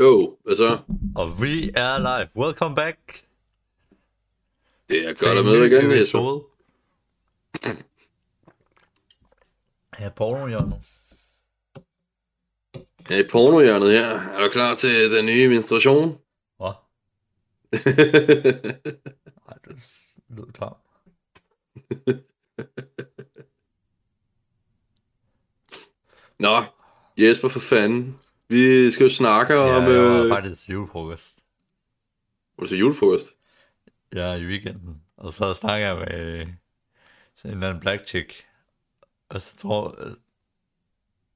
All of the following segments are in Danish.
Jo, hvad så? Og vi er live. Welcome back. Det er godt at møde dig igen, Jesper. Ja, pornohjørnet. Ja, i pornohjørnet her. Er du klar til den nye menstruation? Hvad? Nej, det lyder klar. Nå, Jesper for fanden. Vi skal jo snakke Ja, om... jeg Øh... var faktisk julefrokost. Var du til julefrokost? Ja, i weekenden. Og så snakker jeg med øh, sådan en eller anden black chick. Og så tror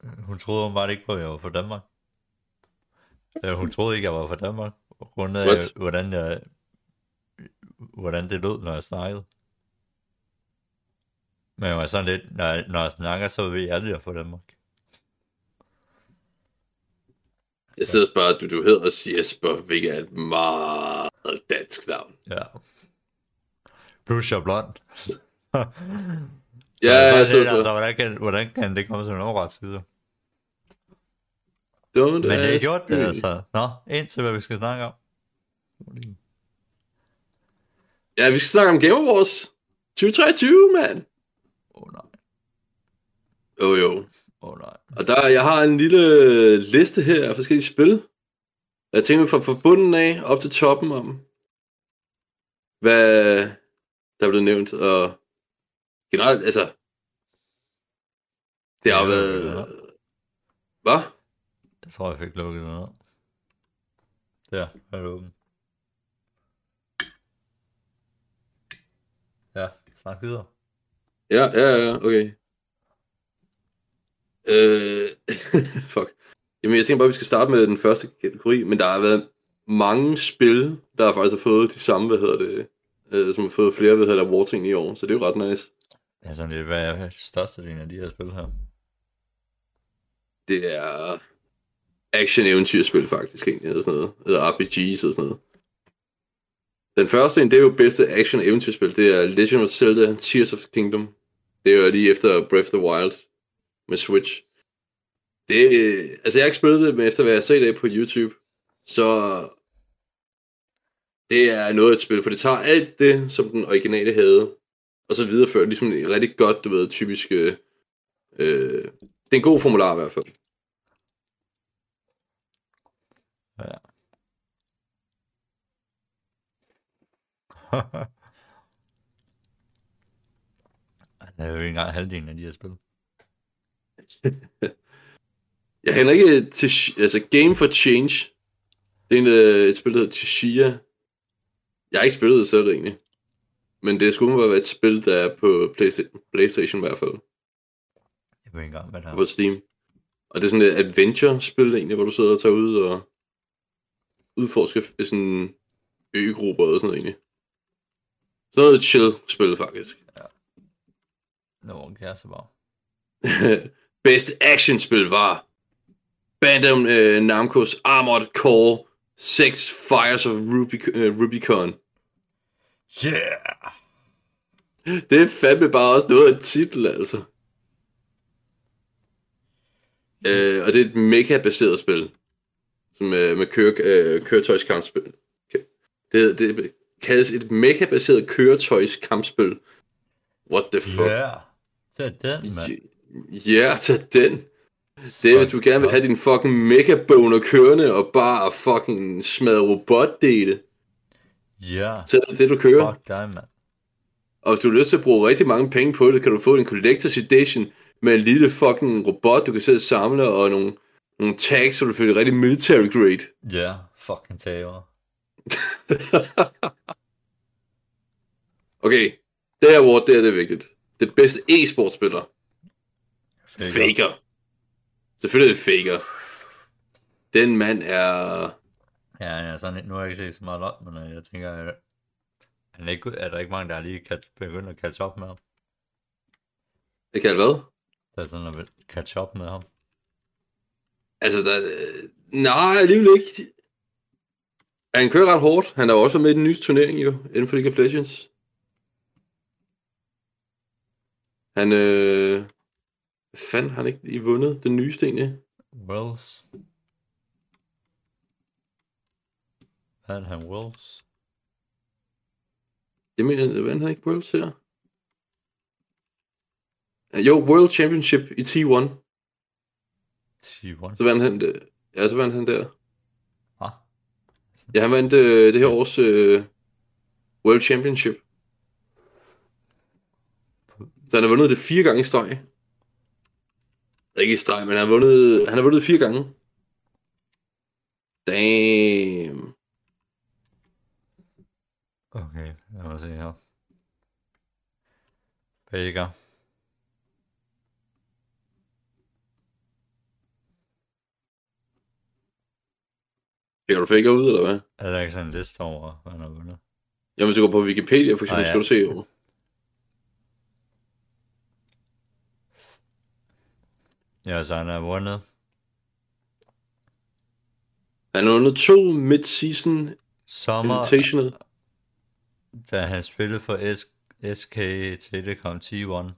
øh, hun troede åbenbart ikke på, at jeg var fra Danmark. Hun troede ikke, jeg var fra Danmark. På grund af, What? hvordan, jeg, hvordan det lød, når jeg snakkede. Men jeg var sådan lidt, når jeg, når jeg snakker, så ved jeg aldrig, at jeg er fra Danmark. Jeg sidder og spørger, du, du hedder også Jesper, hvilket er et meget dansk navn. Ja. Plus jeg blond. Ja, Så jeg jeg lidt, og altså, hvordan kan, hvordan kan det komme som en overraskelse? Don't Men det er gjort det, altså. Nå, ind til, hvad vi skal snakke om. Ja, vi skal snakke om Game Awards 2023, mand. Åh oh, nej, Jo, jo. Åh oh, nej. Og der, jeg har en lille liste her af forskellige spil. Jeg tænker fra, fra bunden af op til toppen om, hvad der er blevet nævnt. Og generelt, altså, det har Ja, været... Hvad? Jeg tror, jeg fik lukket noget. Der, er det åben. Ja, snak videre. Ja, ja, ja, okay. Øh, fuck. Jamen, jeg tænker bare, at vi skal starte med den første kategori, men der har været mange spil, der faktisk har fået de samme, hvad hedder det, øh, som har fået flere, hvad hedder det, awards i år, så det er jo ret nice. Ja, sådan lidt, hvad er største del af de her spil her? Det er action-eventyrspil faktisk, egentlig, eller sådan noget. Eller RPG's og sådan noget. Den første en, det er jo bedste action-eventyrspil, det er Legend of Zelda Tears of the Kingdom. Det er jo lige efter Breath of the Wild med Switch. Det, altså jeg har ikke spillet det, men efter hvad jeg har set på YouTube, så det er noget at et spil, for det tager alt det, som den originale havde, og så viderefører det ligesom en rigtig godt, du ved, typisk, øh, øh, det er en god formular i hvert fald. Ja. Det er jo ikke engang halvdelen af de her spil. Jeg hænder ikke til, altså Game for Change. Det er en, øh, et spil, der hedder Tishia. Jeg har ikke spillet det selv egentlig. Men det skulle være et spil, der er på Playsta- Playstation i hvert fald. Jeg ved ikke engang, hvad der er. på Steam. Og det er sådan et adventure-spil egentlig, hvor du sidder og tager ud og udforsker sådan øgrupper og sådan noget egentlig. Sådan noget chill-spil faktisk. Nå, hvor en kæreste bare. Bedste actionspil var Bandom uh, Namco's Armored Core 6 Fires of Rubic uh, Rubicon. Yeah! Det er fandme bare også noget af titel, altså. Uh, og det er et mecha-baseret spil. Som uh, med køre, uh, køretøjskampspil. Det, det kaldes et mecha-baseret køretøjskampspil. What the fuck? Yeah! Det er den, mand. Ja, yeah, tag den. Det er, hvis du gerne vil have din fucking megaboner kørende og bare fucking smadre robotdele. Ja, Så er det du kører. fuck dig, mand. Og hvis du har lyst til at bruge rigtig mange penge på det, kan du få en Collector's Edition med en lille fucking robot, du kan og samle, og nogle, nogle tags, så du føler rigtig military grade. Ja, fucking tager. Okay, det her award, det er det vigtigt. Det bedste e-sportspiller. Faker. Selvfølgelig er det Faker. Den mand er... Ja, ja, sådan, nu har jeg ikke set så meget op, men øh, jeg tænker, at er, der ikke, er der ikke mange, der er lige kan begynde at catch up med ham? Det kan hvad? Der er sådan at catch up med ham. Altså, der, øh, nej, alligevel ikke. Han kører ret hårdt. Han er også med i den nye turnering jo, inden for League of Legends. Han, øh... Hvad fanden har han ikke lige vundet den nyeste egentlig? Wells. Vandt han Worlds? Jeg mener, vandt han ikke Worlds her? Jo, World Championship i T1. T1? Så vandt han det. Ja, så vandt han der. Ah, Ja, han vandt øh, det her års øh, World Championship. Så han har vundet det fire gange i streg. Ikke i streg, men han har vundet, han har vundet fire gange. Damn. okay. Lad mig se her. Baker. Fik du fake ud, eller hvad? Er der ikke sådan en liste over, hvad han har vundet? Jamen, hvis du går på Wikipedia, for eksempel, Ah, ja. skal du se over. Ja, så han har vundet Han har vundet to mid-season sommer, invitational. da han spillede for S- SK Telecom T1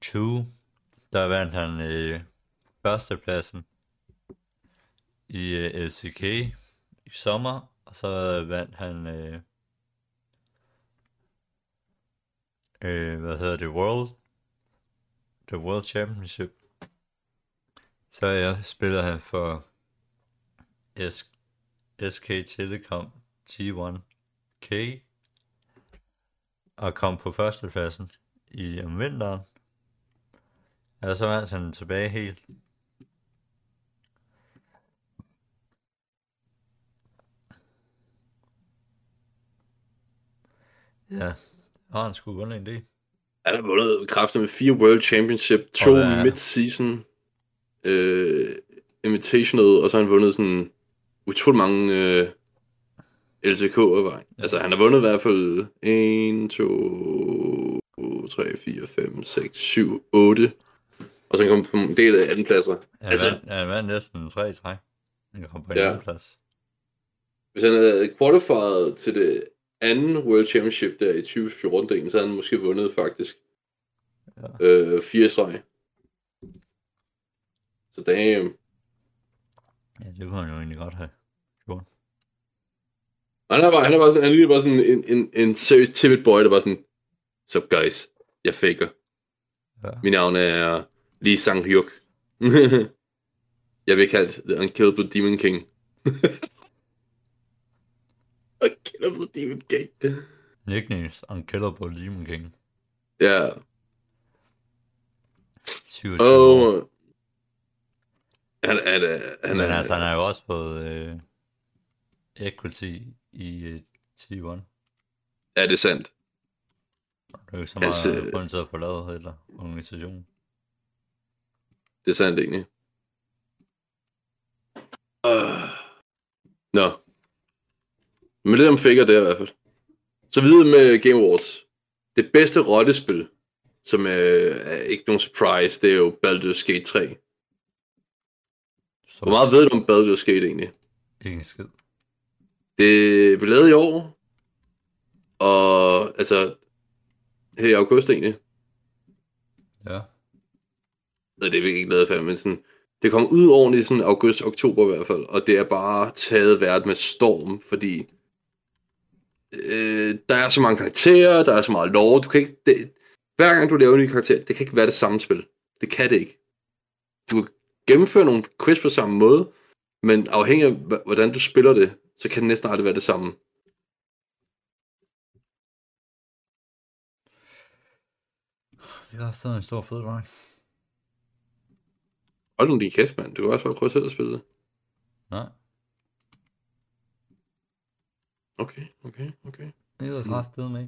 2, der vandt han øh, førstepladsen i øh, LCK i sommer, og så vandt han øh, øh, hvad hedder det, World The World Championship. Så ja, spiller han for S- SK Telecom T1 K og kom på førstepladsen i om vinteren. Og så vandt han tilbage helt. Ja, og han skulle vundet en del. Han har vundet kræfter med fire World Championship, to mid-season øh, invitational, og så har han vundet sådan utrolig mange øh, LCK'er. Ja. Altså, han har vundet i hvert fald 1, 2, 3, 4, 5, 6, 7, 8. Og så han kom på en del af anden pladser. Han, Altså- han vandt næsten tre i træk. Han kom på en Ja. ja. plads. Hvis han havde qualified til det anden World Championship der i 2014, så havde han måske vundet faktisk. Ja. Øh, fire streg. Så damn. Ja, det kunne han jo egentlig godt have gjort. Han er bare, han er bare sådan, han er bare sådan en, en, en seriøs timid boy, der bare sådan, so guys, jeg faker. Ja. Mit navn er Lee Sang Hyuk. jeg bliver kaldt The Unkillable Demon King. Unkillable Demon King. Nicknames Unkillable Demon King. Ja. 27 Åh. år. Oh. Han, han, er- han, Men er, altså, han har jo også fået øh, equity i øh, T1. er det sandt? Det er jo ikke så meget altså, grund til at lavet eller organisationen. Det er sandt egentlig. Uh. Nå. Men det om faker det i hvert fald. Så videre med Game Awards. Det bedste rollespil, som øh, er ikke nogen surprise, det er jo Baldur's Gate 3. Så Hvor meget ved du om Baldur's Gate egentlig? Ikke en skid. Det blev lavet i år. Og altså, her i august egentlig. Ja. Nej, det er virkelig ikke lavet færdigt, men sådan, det kom ud ordentligt sådan august, oktober i hvert fald, og det er bare taget verden med storm, fordi øh, der er så mange karakterer, der er så meget lore, du kan ikke, det, hver gang du laver en ny karakter, det kan ikke være det samme spil. Det kan det ikke. Du gennemføre nogle quiz på samme måde, men afhængig af, hvordan du spiller det, så kan det næsten aldrig være det samme. Det er sådan en stor fed dreng. Hold nu lige kæft, mand. Du kan også bare prøve selv at spille det. Nej, Okay, okay, okay. det er kraftedet med.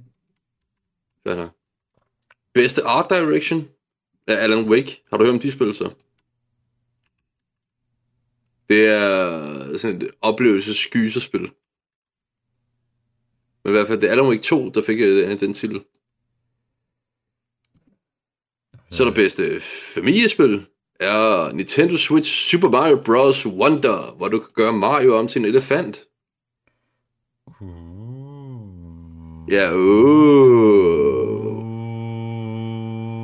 Fair nok. Bedste art direction af Alan Wake. Har du hørt om de spil så? Det er sådan et oplevelses skyserspil. Men i hvert fald det er Alan Wake 2, der fik øh, den titel. Så er der bedste familiespil er Nintendo Switch Super Mario Bros. Wonder, hvor du kan gøre Mario om til en elefant. Ja, uh.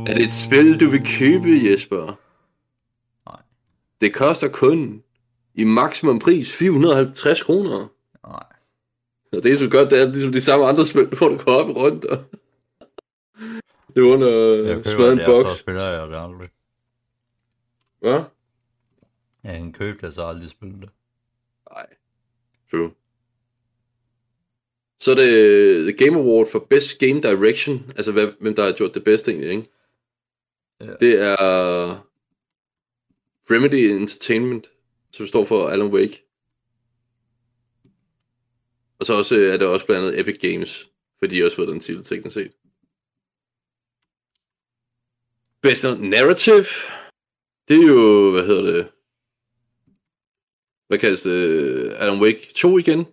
Er det et spil, du vil købe, Jesper? Nej. Det koster kun i maksimum pris 450 kroner. Nej. Og det er så godt, det er ligesom de samme andre spil, hvor du går op rundt og det er under Jeg uh, køber smadre en boks. spiller jeg det aldrig. Hvad? Jeg kan købe det, så aldrig spille det. Nej. True. Så er det The Game Award for Best Game Direction, altså hvad, hvem der har gjort det bedste egentlig, ikke? Ja. Det er Remedy Entertainment, som står for Alan Wake. Og så også, øh, er det også blandt andet Epic Games, fordi de har også fået den titel teknisk set. Best Narrative, det er jo, hvad hedder det, hvad kaldes det, Alan Wake 2 igen.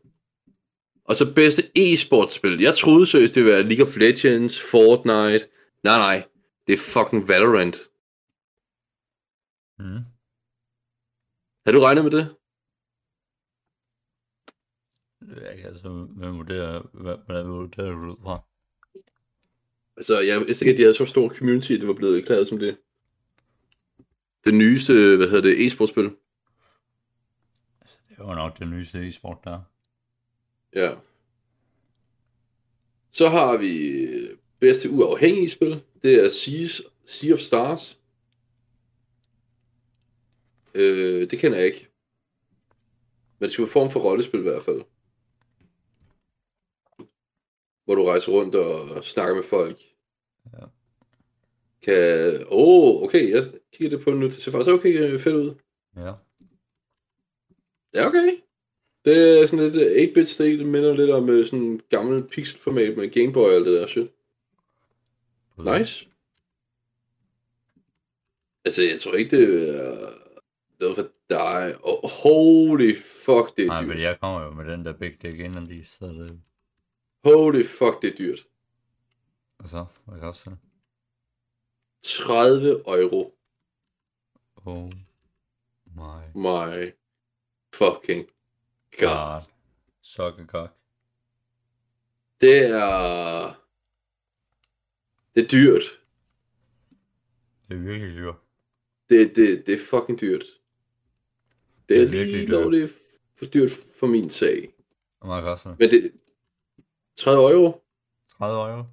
Og så bedste e-sportspil. Jeg troede seriøst, det ville være League of Legends, Fortnite. Nej, nej. Det er fucking Valorant. Mm. Har du regnet med det? Jeg kan altså, hvem vurderer, hvad- hvordan vurderer du ud fra? Altså, jeg vidste ikke, at de havde så stor community, det var blevet erklæret som det. Det nyeste, hvad hedder det, e-sportspil. Det var nok det nyeste e-sport der. Ja. Så har vi øh, bedste uafhængige spil. Det er Seas, Sea of Stars. Øh, det kender jeg ikke. Men det skal være form for rollespil i hvert fald. Hvor du rejser rundt og snakker med folk. Ja. Kan... Åh, oh, okay, jeg kigger det på nu. Det ser faktisk okay øh, fedt ud. Ja. Ja, okay. Det er sådan lidt øh, 8-bit stil, det minder lidt om øh, sådan gammel pixelformat med Game Boy og alt det der shit. Nice. Altså, jeg tror ikke, det er noget for dig. Oh, holy fuck, det er Nej, dyrt. men jeg kommer jo med den der big dick indeni, så det... Holy fuck, det er dyrt. Og så, hvad koster det? 30 euro. Oh my My fucking god. god. Sokkekok. Det er... Det er dyrt. Det er virkelig dyrt. Det, det, det er fucking dyrt. Det er, Det er virkelig lige lovligt for dyrt for min sag. Hvor meget koster det? Men det... 30 euro? 30 euro?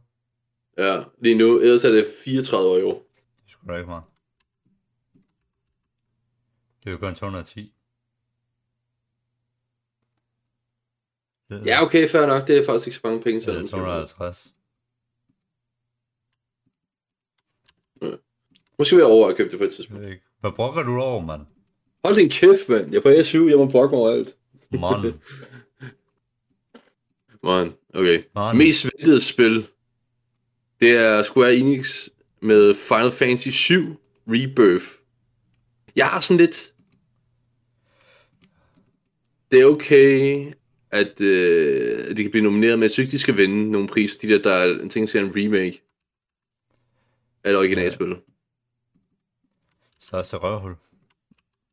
Ja, lige nu. Ellers er det 34 euro. Det skulle da ikke meget. Det er jo kun 210. Det, Ja, okay, fair nok. Det er faktisk ikke så mange penge til. det er 250. Måske vil jeg overveje at købe det på et tidspunkt. Hvad brokker du over, mand? Hold din kæft, mand. Jeg er på SU, jeg må brokke over alt. Mon. Man, okay. Man. Mest ventede spil, det er Square Enix med Final Fantasy 7 Rebirth. Jeg har sådan lidt... Det er okay, at øh, de kan blive nomineret, men jeg synes de skal vinde nogle priser. De der, der er en ting, der en remake af et originalspil. Største røvhul.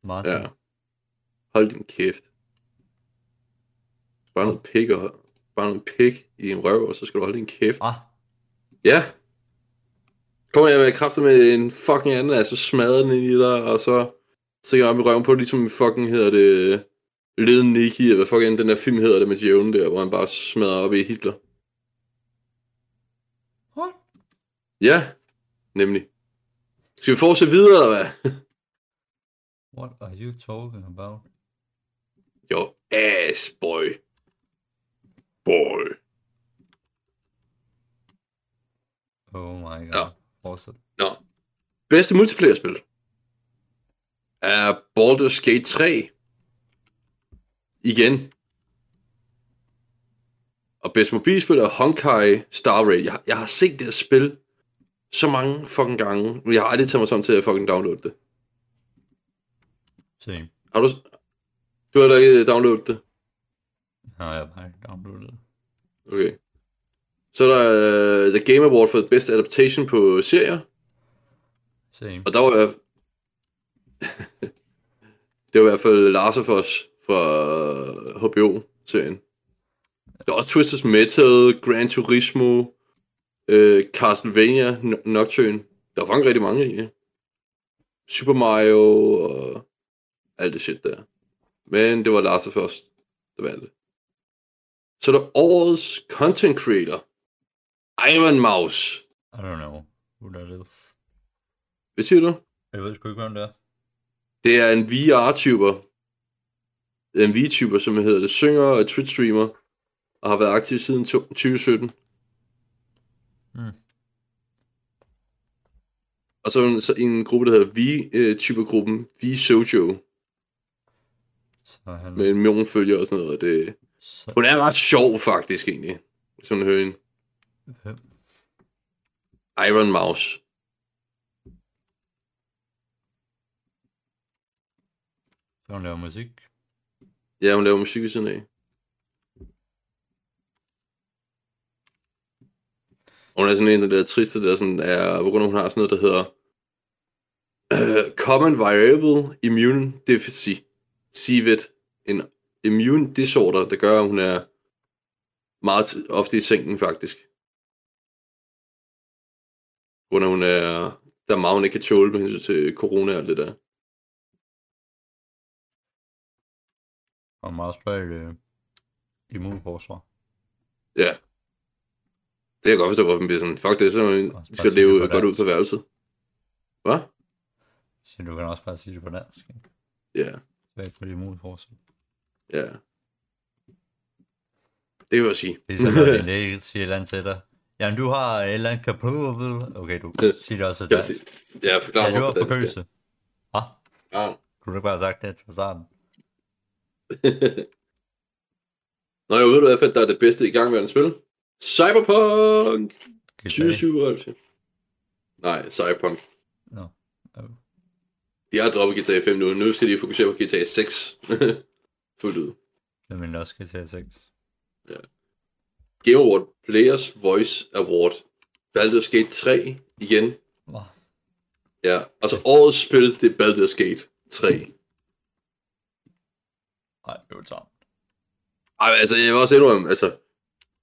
Martin. Ja. Hold din kæft. Bare noget pik og bare noget pik i din røv, og så skal du holde din kæft. Ah, Ja. Kommer jeg med kræfter med en fucking anden, altså smadrer den i dig, og så stikker jeg op i røven på ligesom fucking hedder det Led Nicky, eller hvad fucking den der film hedder det med Joan der, hvor han bare smadrer op i Hitler. What? Ja, nemlig. Skal vi fortsætte videre, eller hvad? what are you talking about? Jo, ass, boy. Boy. Oh my god. Ja. Fortsæt. Nå. Bedste multiplayer-spil er Baldur's Gate 3. Igen. Og bedste mobilspil er Honkai Star Rail. Jeg, jeg har set det her spil så mange fucking gange, men jeg har aldrig taget mig sammen til at fucking downloade det. Same. Har du... Du har da ikke downloadet det? Nej, jeg har bare ikke downloadet det. Okay. Så er der uh, The Game Award for Best Adaptation på serier. Same. Og der var jeg... det var i hvert fald Lars of Us fra HBO-serien. Der er også Twisted Metal, Gran Turismo, øh, Castlevania, No- Nocturne. Der var faktisk rigtig mange i. Super Mario og alt det shit der. Men det var of Us, der valgte. Så er der årets content creator. Iron Mouse. I don't know who that is. Hvad siger du? Jeg ved sgu ikke, hvem det er. Det er en VR-tuber. Er en V-tuber, som hedder det. Synger og Twitch-streamer. Og har været aktiv siden to- 2017. Hmm. Og så, der så en gruppe, der hedder V-tuber-gruppen V-Sojo. Så han... Med en million følgere og sådan noget. Og det, Så... hun er ret sjov, faktisk, egentlig. Hvis man hører hende. Hvem? Iron Mouse. Så hun laver musik. Ja, hun laver musik ved siden af. Hun er sådan en af de der triste, der sådan er, på grund af, hun har sådan noget, der hedder uh, Common Variable Immune Deficit. CVID. En immune disorder, der gør, at hun er meget ofte i sengen, faktisk. At hun er, der er meget, hun ikke kan tåle med hensyn til corona og det der. Og meget spredt øh, immunforsvar. Ja. Det kan jeg godt forstå, hvorfor man bliver sådan, fuck det, så de skal leve godt ud på værelset. Hvad? Så du kan også bare sige det på dansk. ikke? Svag Ja, på det immunforsvar. ja. Det vil jeg sige. Det er sådan, når din læge siger et eller andet til dig. Jamen, du har et eller andet kaput. Okay, du Det- siger det også Jeg dansk. ja, forklar Ja, du dansk, køse. Hvad? Ja. Kunne du ikke bare have sagt det til starten? Nå, jeg ved du, hvad der er det bedste i gang med at spil? Cyberpunk GTA? 2077. Nej, Cyberpunk. De har droppet GTA 5 nu. Nu skal de fokusere på GTA 6. Fuldt ud. Det mener også GTA 6. Game Award Players Voice Award. Baldur's Gate 3 igen. Nå. Ja, altså årets spil, det er Baldur's Gate 3. Nej, det var tamt. Ej, altså, jeg vil også indrømme, altså,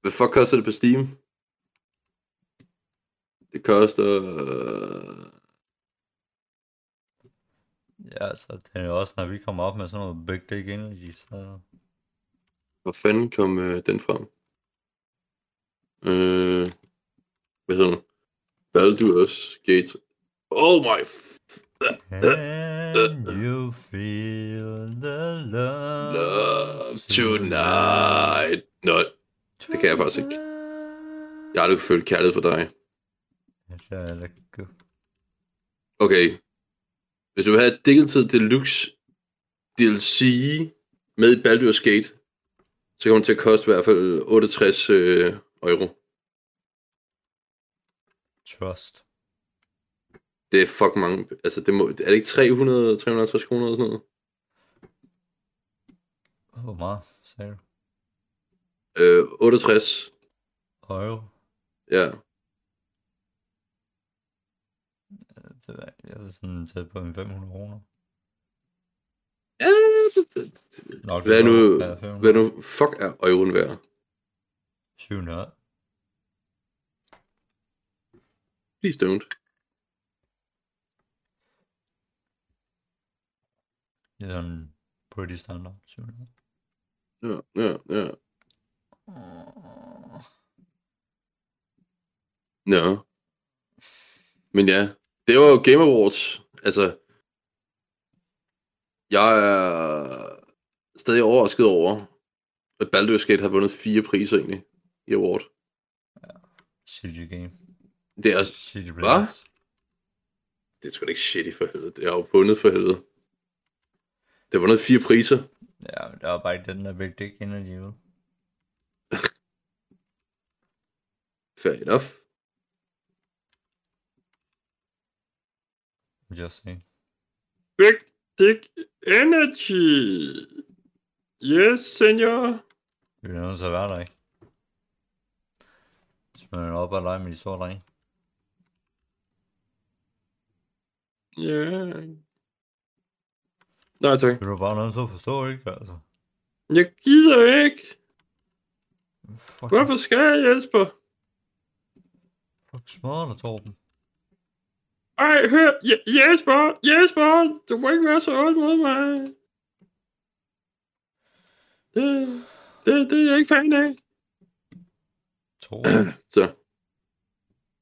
hvad fuck koster det på Steam? Det koster... øh, Ja, altså, det er jo også, når vi kommer op med sådan noget Big Dick Energy, så... Hvor fanden kom øh, den frem? Øh, hvad hedder den? Baldur's Gate. Oh my... Can you feel the love, love tonight. Nå, det kan jeg faktisk ikke. jeg har aldrig følt kærlighed for dig. Jeg heller ikke. Okay. Hvis du vil have Digital Deluxe DLC med i Baldur's Gate, så kommer det til at koste i hvert fald 68 øh, euro. Trust. Det er fucking mange. Altså, det må, er det ikke 300, 350 kroner eller sådan noget? Hvor meget, sagde du? Øh, 68. Euro? Ja. Det er, jeg er sådan tæt på en 500 kroner. Ja, det, det, det. Nok Hvad er nu, 500. hvad nu, fuck er euroen værd? 700. Please don't. Det er sådan pretty standard. 700. Ja, ja, ja. Nå. Men ja, det var jo Game Awards. Altså, jeg er stadig overrasket over, at Baldur's Gate har vundet fire priser egentlig i award. City Game. Det er, City Hvad? Det er sgu da ikke shitty for helvede. Det har jo vundet for helvede. Det har vundet fire priser. Ja, men der var bare ikke den der Big Dick Energy? Fair enough. Saying. Big Dick Energy. Yes, senor. Vi er nødt til at være der, ikke? Så man er op og lege med de store drenge. Ja. Nej, tak. Det er bare nødt til at forstå, ikke? Altså. Jeg gider ikke. Fuck, Hvorfor skal jeg, Jesper? fuck smadrer dig, Torben. Ej, hør. Je- Jesper, Jesper, du må ikke være så ondt mod mig. Det, det, det er jeg ikke fan af. to. Så.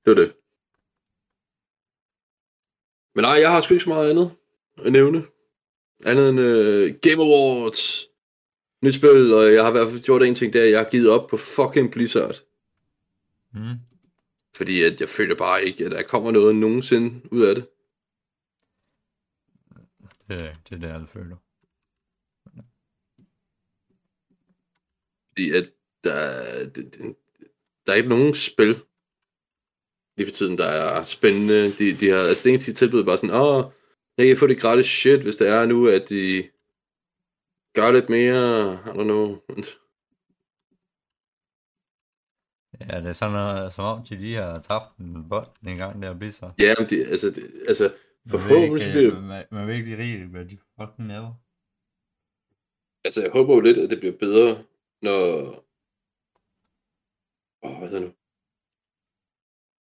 Det var det. Men nej, jeg har sgu ikke så meget andet at nævne. Andet end uh, Game Awards. Nyt spil, og jeg har i hvert fald gjort en ting, der jeg har givet op på fucking Blizzard. Mm. Fordi at jeg føler bare ikke, at der kommer noget nogensinde ud af det. Det, er- det er det, alle føler. Fordi at der, det, der er ikke nogen spil lige for tiden, der er spændende. De, de har, altså det eneste, de tilbyder er bare sådan, åh, jeg kan få det gratis shit, hvis det er nu, at de gør lidt mere, I don't know. Ja, det er sådan noget, som om de lige har tabt en bold en gang der bliver så. Ja, men det, altså, det, altså forhåbentlig så bliver man, man ved ikke rigtigt, hvad de fucking laver. Altså, jeg håber jo lidt, at det bliver bedre, når... Åh, oh, hvad hedder nu?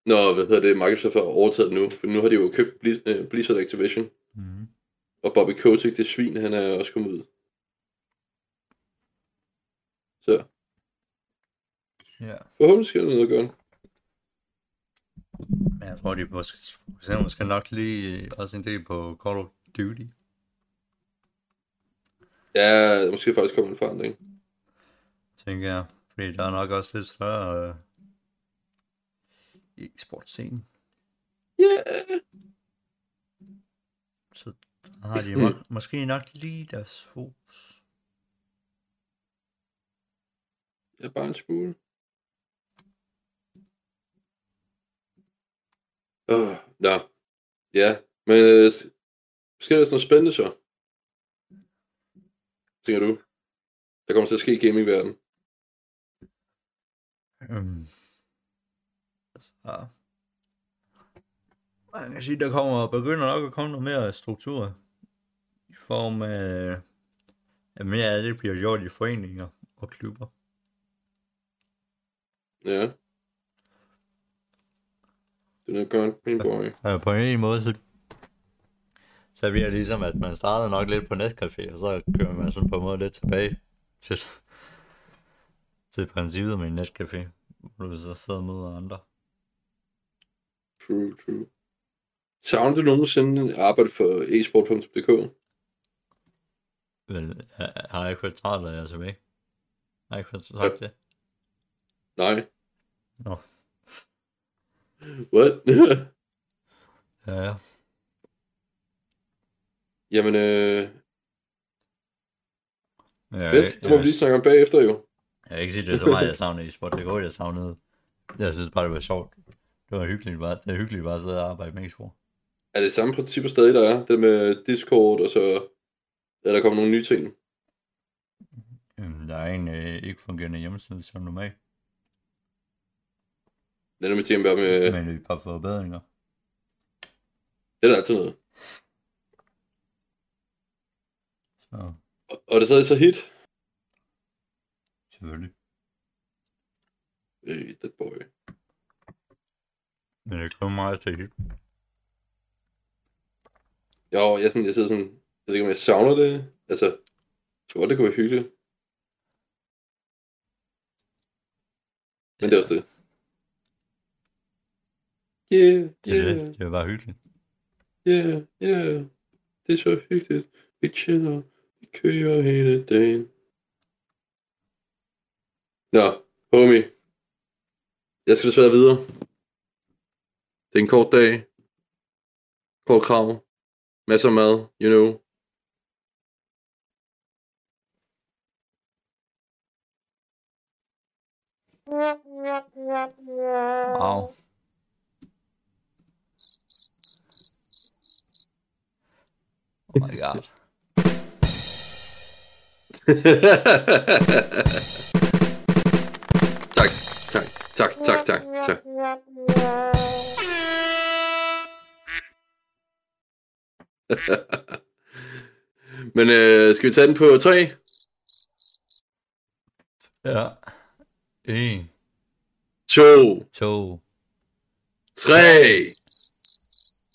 Når, hvad hedder det, Microsoft har overtaget nu, for nu har de jo købt øh, Blizzard Activation, Mm. og Bobby Kotick, det svin, han er også kommet ud. Så, Ja. forhåbentlig skal der noget at gøre. Men jeg tror, de måske, måske, måske nok lige også en del på Call of Duty. Ja, der måske faktisk kommer en forandring. tænker jeg. Fordi der er nok også lidt større øh, i sportsscenen. Ja, yeah. Så der har de må- måske nok lige deres fokus. ja, bare en smule. Oh, nå. Ja, men øh, sker der sådan noget spændende så? Tænker du? Der kommer til at ske i gaming-verdenen. Øhm, så, man kan sige, der kommer, begynder nok at komme noget mere struktur i form af, at mere af det bliver gjort i foreninger og klubber. Ja. Det er godt, min boy. Ja, på en måde, så, så bliver det ligesom, at man starter nok lidt på netcafé, og så kører man sådan på en måde lidt tilbage til, til princippet med en netcafé, hvor du så sidder og møder andre. True, true. Savner du nogensinde arbejde for esport.dk? Vel, jeg, jeg har ikke fået træt af jer tilbage. Jeg har ikke fået sagt det. Nej. Nå. What? Ja, ja. Jamen, øh, Jeg, fedt. Det må vi lige snakke om bagefter jo. jeg vil ikke sige, det er så meget, jeg savnede i sport. Det går, jeg savnede. Jeg synes bare, det var sjovt. Det var hyggeligt bare, det er hyggeligt bare at sidde og arbejde med e-sport. Er det samme principper stadig, der er? Det med Discord, og så er der kommet nogle nye ting? Der er en øh, ikke fungerende hjemmeside som normalt, Det er med ting bare med... men et par forbedringer. Det er der altid noget. Så Og- Og det stadig så hit? selvfølgelig. Øh, that boy. Men det kommer meget til hit. Jo, jeg, sådan, jeg sidder sådan... Jeg ved ikke, om jeg savner det. Altså, jeg tror det kunne være hyggeligt. Men det er også det. Yeah, Det yeah, det. det er bare hyggeligt. yeah, yeah. Det er så hyggeligt. Vi chiller. Vi kører hele dagen. Nå, homie. Jeg skal desværre videre. Det er en kort dag. Kort krav. Masser af mad, you know. Wow. Oh my god. tak, tak, tak, tak, tak, tak. Men øh, skal vi tage den på tre? Ja. En, To, to, tre.